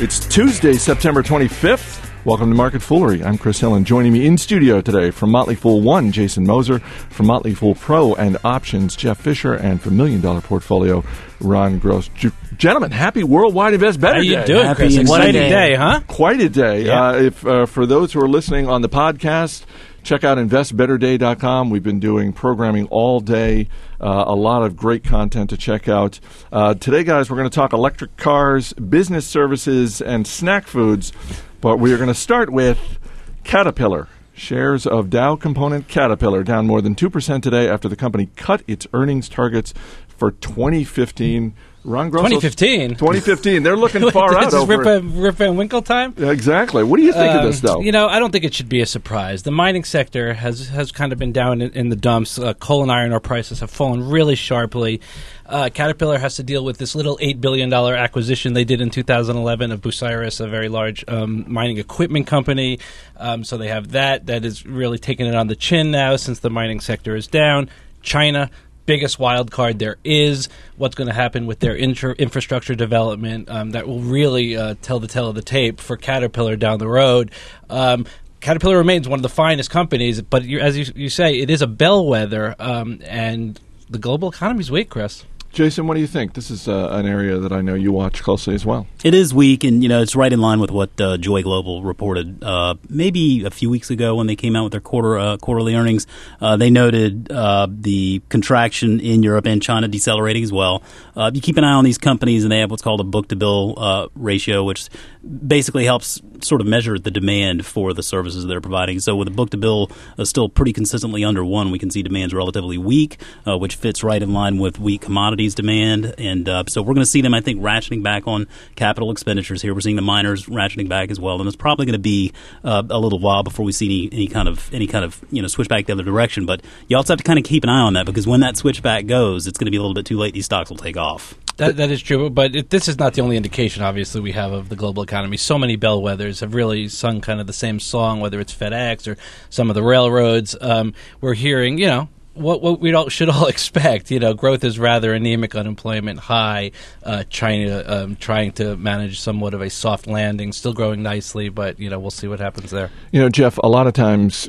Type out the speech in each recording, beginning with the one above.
It's Tuesday, September 25th. Welcome to Market Foolery. I'm Chris Hill, and joining me in studio today from Motley Fool One, Jason Moser, from Motley Fool Pro and Options, Jeff Fischer, and from Million Dollar Portfolio, Ron Gross. G- gentlemen, happy Worldwide Invest Better How you Day. doing, Happy Chris? Exciting Monday. day, huh? Quite a day. Yeah. Uh, if uh, for those who are listening on the podcast, check out investbetterday.com. We've been doing programming all day. Uh, a lot of great content to check out. Uh, today, guys, we're going to talk electric cars, business services, and snack foods. But we are going to start with Caterpillar. Shares of Dow Component Caterpillar down more than 2% today after the company cut its earnings targets for 2015. Ron Gross. 2015? 2015. They're looking far out this is over. Rip, Rip Van Winkle time. Exactly. What do you think of this, Um, though? You know, I don't think it should be a surprise. The mining sector has has kind of been down in, in the dumps. Uh, coal and iron ore prices have fallen really sharply. Uh, Caterpillar has to deal with this little eight billion dollar acquisition they did in 2011 of Bucyrus, a very large um, mining equipment company. Um, so they have that that is really taking it on the chin now since the mining sector is down. China. Biggest wild card there is what's going to happen with their infrastructure development um, that will really uh, tell the tale of the tape for Caterpillar down the road. Um, Caterpillar remains one of the finest companies, but you, as you, you say, it is a bellwether, um, and the global economy's weak, Chris. Jason, what do you think? This is uh, an area that I know you watch closely as well. It is weak, and you know it's right in line with what uh, Joy Global reported uh, maybe a few weeks ago when they came out with their quarter uh, quarterly earnings. Uh, they noted uh, the contraction in Europe and China decelerating as well. You keep an eye on these companies, and they have what's called a book to bill ratio, which basically helps sort of measure the demand for the services they're providing. So with a book to bill uh, still pretty consistently under one, we can see demand's relatively weak, uh, which fits right in line with weak commodities demand. And uh, so we're going to see them, I think, ratcheting back on capital expenditures here. We're seeing the miners ratcheting back as well, and it's probably going to be uh, a little while before we see any, any kind of any kind of you know switch back the other direction. But you also have to kind of keep an eye on that because when that switch back goes, it's going to be a little bit too late. These stocks will take off. That, that is true, but it, this is not the only indication, obviously, we have of the global economy. So many bellwethers have really sung kind of the same song, whether it's FedEx or some of the railroads. Um, we're hearing, you know, what, what we all, should all expect. You know, growth is rather anemic, unemployment high, uh, China um, trying to manage somewhat of a soft landing, still growing nicely, but, you know, we'll see what happens there. You know, Jeff, a lot of times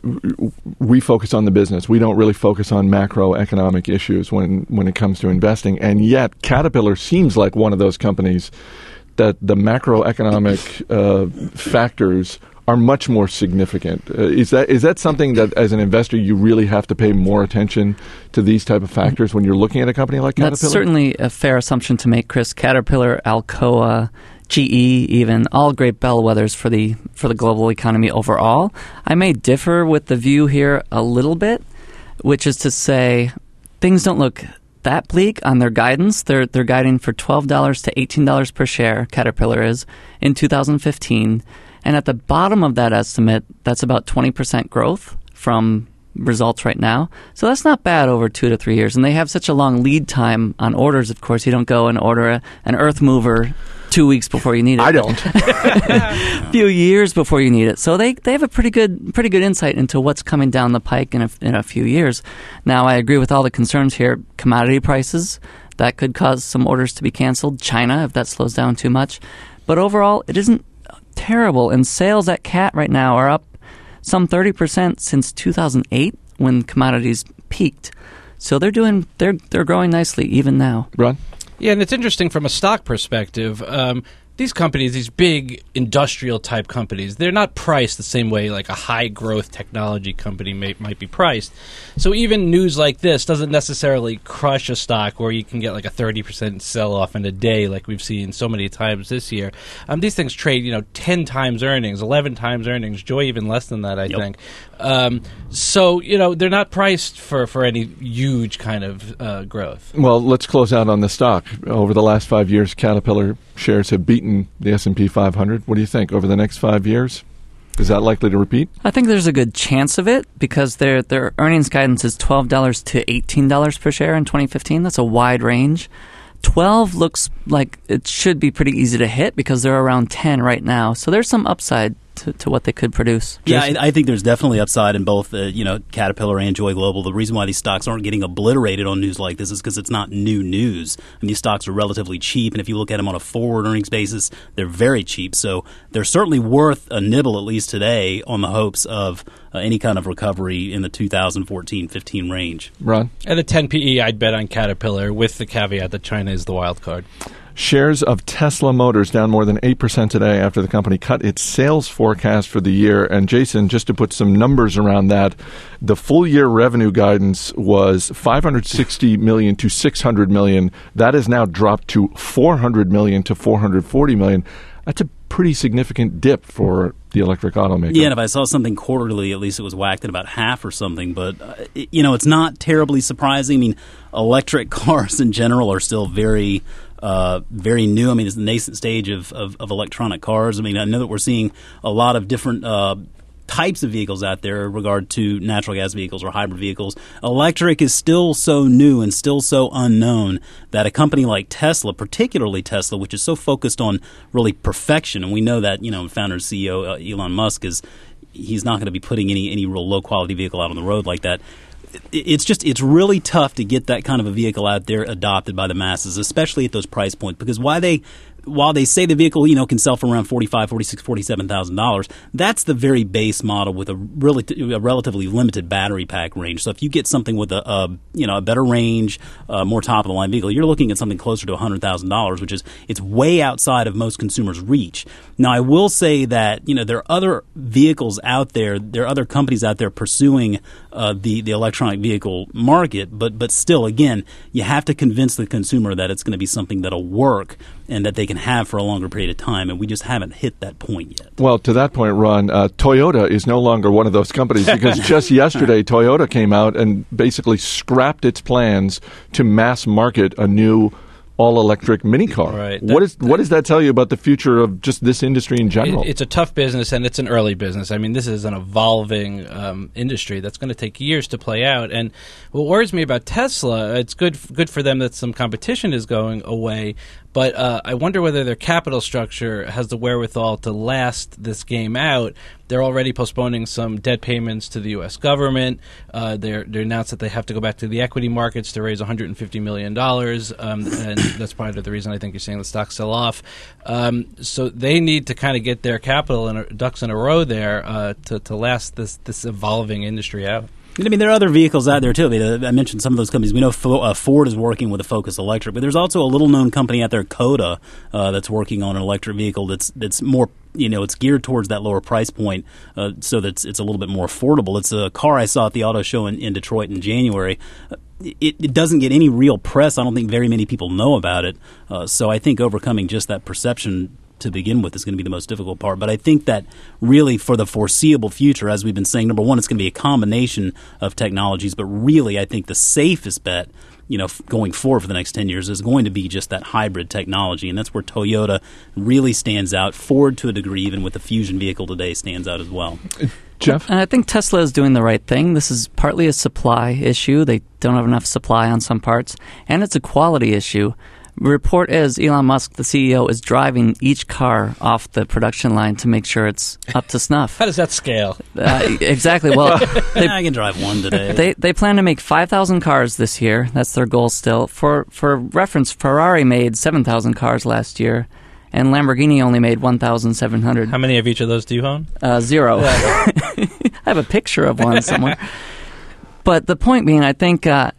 we focus on the business. We don't really focus on macroeconomic issues when, when it comes to investing. And yet, Caterpillar seems like one of those companies that the macroeconomic uh, factors are much more significant. Uh, is that is that something that, as an investor, you really have to pay more attention to these type of factors when you're looking at a company like Caterpillar? That's certainly a fair assumption to make, Chris. Caterpillar, Alcoa, GE, even all great bellwethers for the for the global economy overall. I may differ with the view here a little bit, which is to say, things don't look that bleak on their guidance. They're they're guiding for twelve dollars to eighteen dollars per share. Caterpillar is in 2015, and at the bottom of that estimate, that's about twenty percent growth from results right now. So that's not bad over two to three years. And they have such a long lead time on orders. Of course, you don't go and order a, an Earth mover two weeks before you need it. I don't. a few years before you need it. So they, they have a pretty good pretty good insight into what's coming down the pike in a, in a few years. Now, I agree with all the concerns here. Commodity prices that could cause some orders to be canceled. China, if that slows down too much. But overall, it isn't terrible. And sales at CAT right now are up some 30% since 2008 when commodities peaked. So they're doing they're they're growing nicely even now. Ron? Yeah, and it's interesting from a stock perspective. Um, these companies, these big industrial type companies, they're not priced the same way like a high growth technology company may, might be priced. So even news like this doesn't necessarily crush a stock where you can get like a 30% sell off in a day like we've seen so many times this year. Um, these things trade, you know, 10 times earnings, 11 times earnings, Joy even less than that, I Yep. think. Um, so, you know, they're not priced for, for any huge kind of uh, growth. Well, let's close out on the stock. Over the last five years, Caterpillar shares have beaten the S and P 500. What do you think over the next five years? Is that likely to repeat? I think there's a good chance of it because their their earnings guidance is twelve dollars to eighteen dollars per share in 2015. That's a wide range. Twelve looks like it should be pretty easy to hit because they're around ten right now. So there's some upside to, to what they could produce. Yeah, I, I think there's definitely upside in both, uh, you know, Caterpillar and Joy Global. The reason why these stocks aren't getting obliterated on news like this is because it's not new news. And these stocks are relatively cheap, and if you look at them on a forward earnings basis, they're very cheap. So they're certainly worth a nibble at least today on the hopes of uh, any kind of recovery in the 2014-15 range. Ron? At a 10 PE, I'd bet on Caterpillar with the caveat that China is the wild card. Shares of Tesla Motors down more than 8% today after the company cut its sales forecast for the year. And Jason, just to put some numbers around that, the full year revenue guidance was 560 million to 600 million. That has now dropped to 400 million to 440 million. That's a pretty significant dip for the electric automaker. Yeah, and if I saw something quarterly, at least it was whacked at about half or something. But uh, you know, it's not terribly surprising. I mean, electric cars in general are still very. Uh, very new. I mean, it's the nascent stage of, of, of, electronic cars. I mean, I know that we're seeing a lot of different uh, types of vehicles out there in regard to natural gas vehicles or hybrid vehicles. Electric is still so new and still so unknown that a company like Tesla, particularly Tesla, which is so focused on really perfection, and we know that you know founder and CEO uh, Elon Musk is he's not going to be putting any any real low quality vehicle out on the road like that it's just it's really tough to get that kind of a vehicle out there adopted by the masses especially at those price points because why they while they say the vehicle, you know, can sell for around forty-five, forty-six, forty-seven thousand dollars, that's the very base model with a really a relatively limited battery pack range. So if you get something with a, a you know a better range, uh, more top of the line vehicle, you're looking at something closer to hundred thousand dollars, which is it's way outside of most consumers' reach. Now, I will say that you know there are other vehicles out there, there are other companies out there pursuing uh, the the electronic vehicle market, but but still, again, you have to convince the consumer that it's going to be something that'll work and that they can have for a longer period of time, and we just haven't hit that point yet. Well, to that point, Ron, uh, Toyota is no longer one of those companies because just yesterday, Toyota came out and basically scrapped its plans to mass market a new all electric mini car. Right. What is what does that tell you about the future of just this industry in general? It, it's a tough business and it's an early business. I mean, this is an evolving um, industry that's going to take years to play out. And what worries me about Tesla, it's good good for them that some competition is going away, but uh, I wonder whether their capital structure has the wherewithal to last this game out. They're already postponing some debt payments to the U.S. government. Uh, they announced that they have to go back to the equity markets to raise 150 million dollars, um, and that's part of the reason I think you're seeing the stock sell off. Um, so they need to kind of get their capital and ducks in a row there uh, to to last this this evolving industry out. I mean, there are other vehicles out there too. I, mean, uh, I mentioned some of those companies. We know uh, Ford is working with a Focus Electric, but there's also a little-known company out there, Coda, uh, that's working on an electric vehicle that's that's more you know it's geared towards that lower price point, uh, so that it's, a little bit more affordable. It's a car I saw at the auto show in, in Detroit in January. Uh, it, it, doesn't get any real press. I don't think very many people know about it. So I think overcoming just that perception to begin with is going to be the most difficult part. But I think that really for the foreseeable future, as we've been saying, number one, it's going to be a combination of technologies. But really, I think the safest bet you know, going forward for the next 10 years is going to be just that hybrid technology. And that's where Toyota really stands out. Ford, to a degree, even with the Fusion vehicle today, stands out as well. Jeff? And I think Tesla is doing the right thing. This is partly a supply issue. They don't have enough supply on some parts, and it's a quality issue report is Elon Musk, the CEO, is driving each car off the production line to make sure it's up to snuff. How does that scale? Uh, exactly. Well, they, I can drive one today. They they plan to make five thousand cars this year. That's their goal still. For for reference, Ferrari made seven thousand cars last year. And Lamborghini only made 1,700. How many of each of those do you own? Uh, zero. I have a picture of one somewhere. but the point being, I think uh,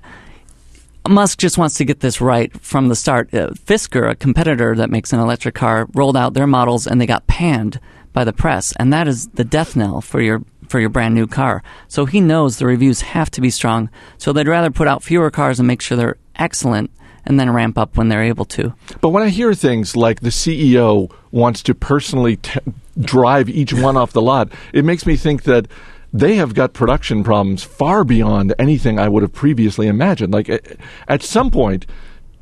Musk just wants to get this right from the start. Uh, Fisker, a competitor that makes an electric car, rolled out their models and they got panned by the press, and that is the death knell for your for your brand new car. So he knows the reviews have to be strong. So they'd rather put out fewer cars and make sure they're excellent and then ramp up when they're able to. But when I hear things like the CEO wants to personally t- drive each one off the lot, it makes me think that they have got production problems far beyond anything I would have previously imagined. Like at some point,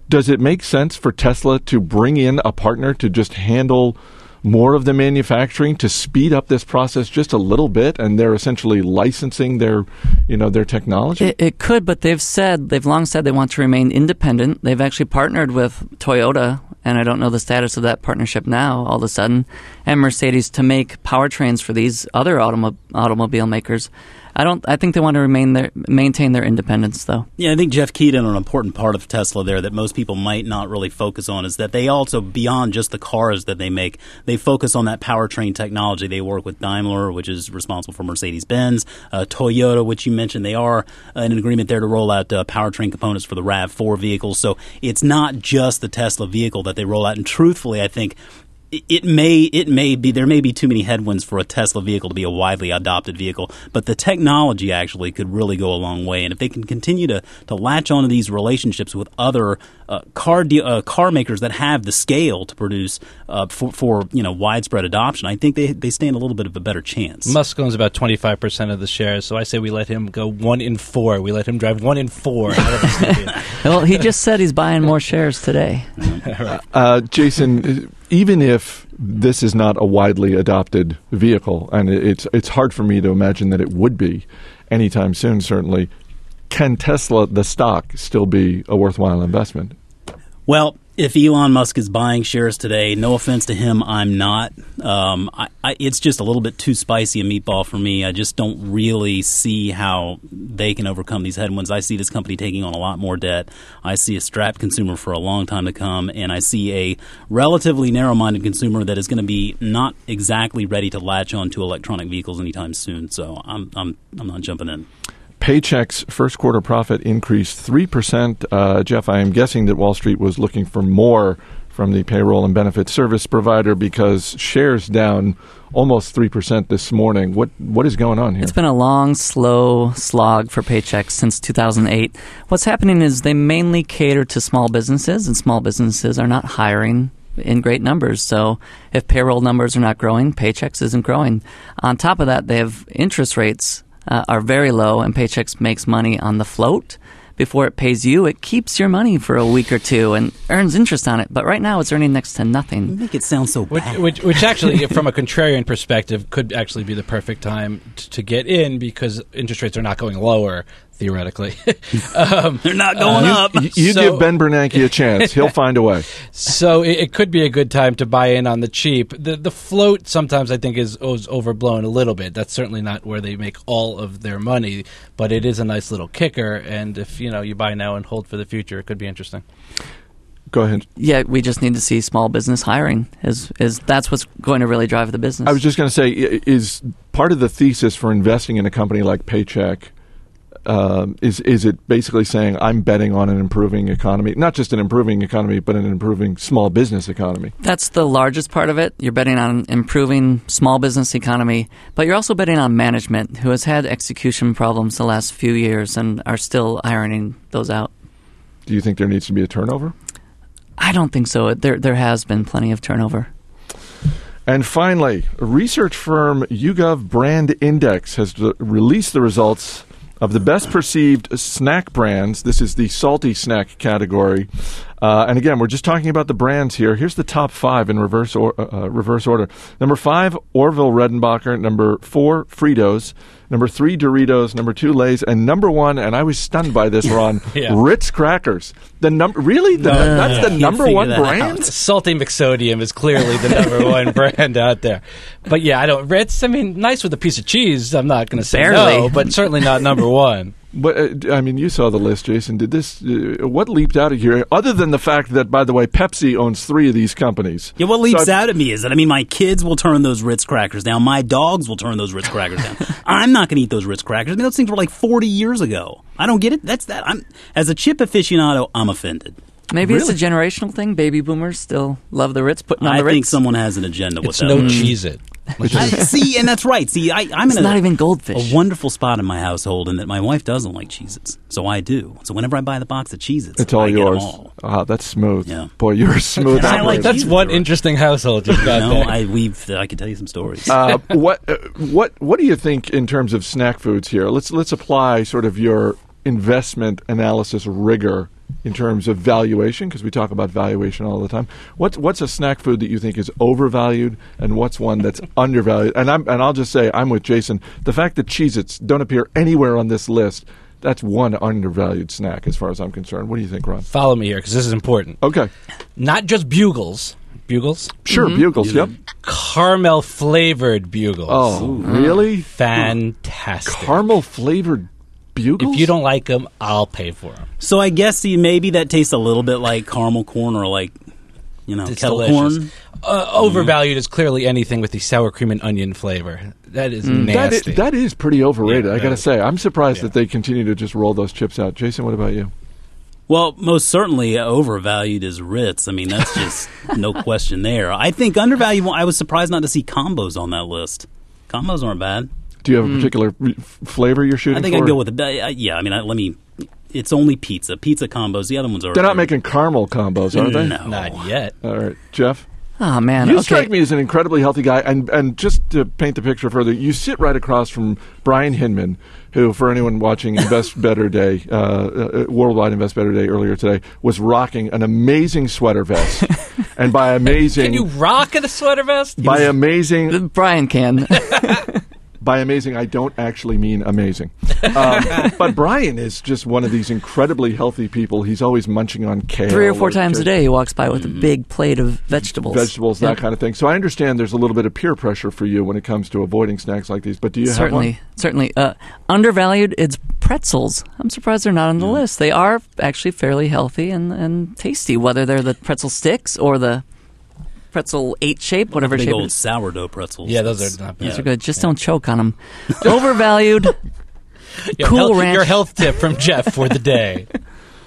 does it make sense for Tesla to bring in a partner to just handle more of the manufacturing to speed up this process just a little bit and they're essentially licensing their you know their technology it, it, could but they've said they've long said they want to remain independent they've actually partnered with toyota and I don't know the status of that partnership now. All of a sudden, and Mercedes to make powertrains for these other automo- automobile makers. I don't. I think they want to remain their maintain their independence, though. Yeah, I think Jeff in an important part of Tesla there that most people might not really focus on is that they also, beyond just the cars that they make, they focus on that powertrain technology. They work with Daimler, which is responsible for Mercedes Benz, uh, Toyota, which you mentioned. They are in an agreement there to roll out uh, powertrain components for the RAV4 vehicles. So it's not just the Tesla vehicle that they roll out. And truthfully, I think it may it may be there may be too many headwinds for a Tesla vehicle to be a widely adopted vehicle, but the technology actually could really go a long way. And if they can continue to, to latch onto these relationships with other uh, car de- uh, car makers that have the scale to produce uh, for, for you know widespread adoption, I think they they stand a little bit of a better chance. Musk owns about twenty five percent of the shares, so I say we let him go one in four. We let him drive one in four. well, he just said he's buying more shares today. Uh, Jason even if this is not a widely adopted vehicle, and it's it's hard for me to imagine that it would be anytime soon. Certainly, can Tesla, the stock, still be a worthwhile investment? Well, if Elon Musk is buying shares today, no offense to him, I'm not. Um, I, I, it's just a little bit too spicy a meatball for me. I just don't really see how they can overcome these headwinds. I see this company taking on a lot more debt. I see a strapped consumer for a long time to come, and I see a relatively narrow-minded consumer that is going to be not exactly ready to latch on to electronic vehicles anytime soon. So I'm I'm I'm not jumping in. Paychex's first quarter profit increased 3%. Uh, Jeff, I am guessing that Wall Street was looking for more from the payroll and benefit service provider because shares down almost 3% this morning. What What is going on here? It's been a long, slow slog for Paychex since 2008. What's happening is they mainly cater to small businesses, and small businesses are not hiring in great numbers. So if payroll numbers are not growing, Paychex isn't growing. On top of that, they have interest rates uh, are very low, and Paychex makes money on the float. Before it pays you, it keeps your money for a week or two and earns interest on it. But right now, it's earning next to nothing. You make it sound so which, bad. Which, which actually, from a contrarian perspective, could actually be the perfect time t- to get in because interest rates are not going lower theoretically. um, They're not going uh, up. You, you so, give Ben Bernanke a chance; he'll find a way. So it, it, could be a good time to buy in on the cheap. The the float sometimes I think is, is overblown a little bit. That's certainly not where they make all of their money, but it is a nice little kicker. And if you know you buy now and hold for the future, it could be interesting. Go ahead. Yeah, we just need to see small business hiring. Is is that's what's going to really drive the business? I was just going to say, is part of the thesis for investing in a company like Paychex um, is is it basically saying I'm betting on an improving economy, not just an improving economy, but an improving small business economy? That's the largest part of it. You're betting on an improving small business economy, but you're also betting on management, who has had execution problems the last few years and are still ironing those out. Do you think there needs to be a turnover? I don't think so. There there has been plenty of turnover. And finally, research firm YouGov Brand Index has released the results of the best perceived snack brands. This is the salty snack category. Uh, and again, we're just talking about the brands here. Here's the top five in reverse or, uh, uh, reverse order. Number five, Orville Redenbacher. Number four, Fritos. Number three, Doritos. Number two, Lay's. And number one, and I was stunned by this, Ron, yeah. Ritz crackers. The number really the, no, that's yeah, the number one brand. Out. Salty McSodium is clearly the number one brand out there. But yeah, I don't Ritz. I mean, nice with a piece of cheese. I'm not going to say Barely. no, but certainly not number one. But uh, I mean, you saw the list, Jason. Did this? Uh, what leaped out of here, other than the fact that, by the way, Pepsi owns three of these companies? Yeah, what leaps so out at me is that I mean, my kids will turn those Ritz crackers down. My dogs will turn those Ritz crackers down. I'm not going to eat those Ritz crackers. I mean, those things were like 40 years ago. I don't get it. That's that. I'm as a chip aficionado, I'm offended. Maybe really? it's a generational thing. Baby boomers still love the Ritz. Putting on I the Ritz. I think someone has an agenda with it's that. no mm. cheese it. I, see, and that's right. See, I, am in a, not even goldfish. A wonderful spot in my household, in that my wife doesn't like Cheez-Its, so I do. So whenever I buy the box of Cheez-Its, it's all I yours. All. Ah, that's smooth. Yeah. Boy, you're smooth. I like that's one interesting household you've got. no, I we've I can tell you some stories. Uh, what uh, what what do you think in terms of snack foods here? Let's let's apply sort of your investment analysis rigor in terms of valuation, because we talk about valuation all the time. What's what's a snack food that you think is overvalued, and what's one that's undervalued? And I'm and I'll just say I'm with Jason. The fact that Cheez-Its don't appear anywhere on this list that's one undervalued snack as far as I'm concerned. What do you think, Ron? Follow me here because this is important. Okay, Not just bugles. Bugles? sure, mm-hmm. bugles. Yep. Caramel flavored bugles. Oh, really? Fantastic. Caramel flavored bugles. if you don't like them, I'll pay for them. So I guess see, maybe that tastes a little bit like caramel corn or like you know It's kettle delicious. corn. Uh, overvalued is clearly anything with the sour cream and onion flavor. That is That is, nasty. that is pretty overrated. Yeah, I got to say, I'm surprised yeah. that they continue to just roll those chips out. Jason, what about you? Well, most certainly uh, overvalued is Ritz. I mean, that's just no question there. I think undervalued. I was surprised not to see combos on that list. Combos aren't bad. Do you have a particular r- f- flavor you're shooting I think for? I'd go with the. Uh, yeah, I mean, I, let me. It's only pizza. Pizza combos. The other ones are. They're not making caramel combos, are they? No. Not yet. All right, Jeff. Oh man, You okay. strike me as an incredibly healthy guy, and and just to paint the picture further, you sit right across from Brian Hinman, who, for anyone watching Invest Better Day, uh, uh, Worldwide Invest Better Day earlier today, was rocking an amazing sweater vest, and by amazing, Can you rock a sweater vest? by amazing, Brian can. by amazing, I don't actually mean amazing. Um, but Brian is just one of these incredibly healthy people. He's always munching on kale, Three or four times just a day, he walks by with a big plate of vegetables. vegetables, Yep. that kind of thing. So I understand there's a little bit of peer pressure for you when it comes to avoiding snacks like these. But do you certainly, have one? certainly. Uh, undervalued. It's pretzels. I'm surprised they're not on the list. They are actually fairly healthy and, and tasty, whether they're the pretzel sticks or the pretzel eight shape, whatever big shape. it old is. sourdough pretzels. Yeah, those are not bad. These are good. Just don't choke on them. Overvalued. Your Cool health, Ranch. Your health tip from Jeff for the day.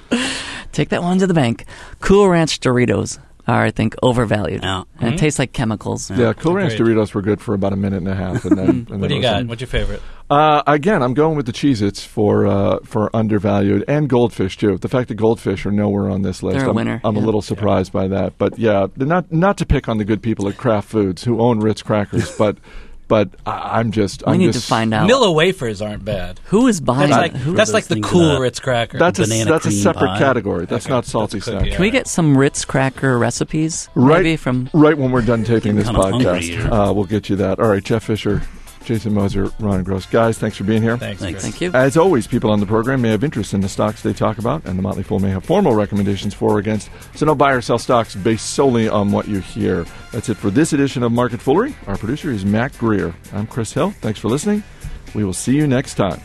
Take that one to the bank. Cool Ranch Doritos are, I think, overvalued. Yeah. And it tastes like chemicals. Yeah, Cool Ranch Agreed. Doritos were good for about a minute and a half, and then. and then What do you got? on. What's your favorite? Uh, again, I'm going with the Cheez-Its for uh, for undervalued and goldfish too. The fact that goldfish are nowhere on this list, They're a I'm, winner, I'm a little surprised by that. But yeah, they're not not to pick on the good people at Kraft Foods who own Ritz crackers, but but I, I'm just We I'm need just, to find out. Nilla wafers aren't bad. Who is buying That's like Who- that's like the cool? Ritz cracker. That's a that's a separate pie. category. That's Okay, not salty that's snack. Can we get some Ritz cracker recipes? Right, Maybe from right when we're done taping this podcast, uh, we'll get you that. All right, Jeff Fischer, Jason Moser, Ron Gross, guys, thanks for being here. Thanks. Thanks. Chris. Thank you. As always, people on the program may have interest in the stocks they talk about, and the Motley Fool may have formal recommendations for or against. So don't buy or sell stocks based solely on what you hear. That's it for this edition of Market Foolery. Our producer is Matt Greer. I'm Chris Hill. Thanks for listening. We will see you next time.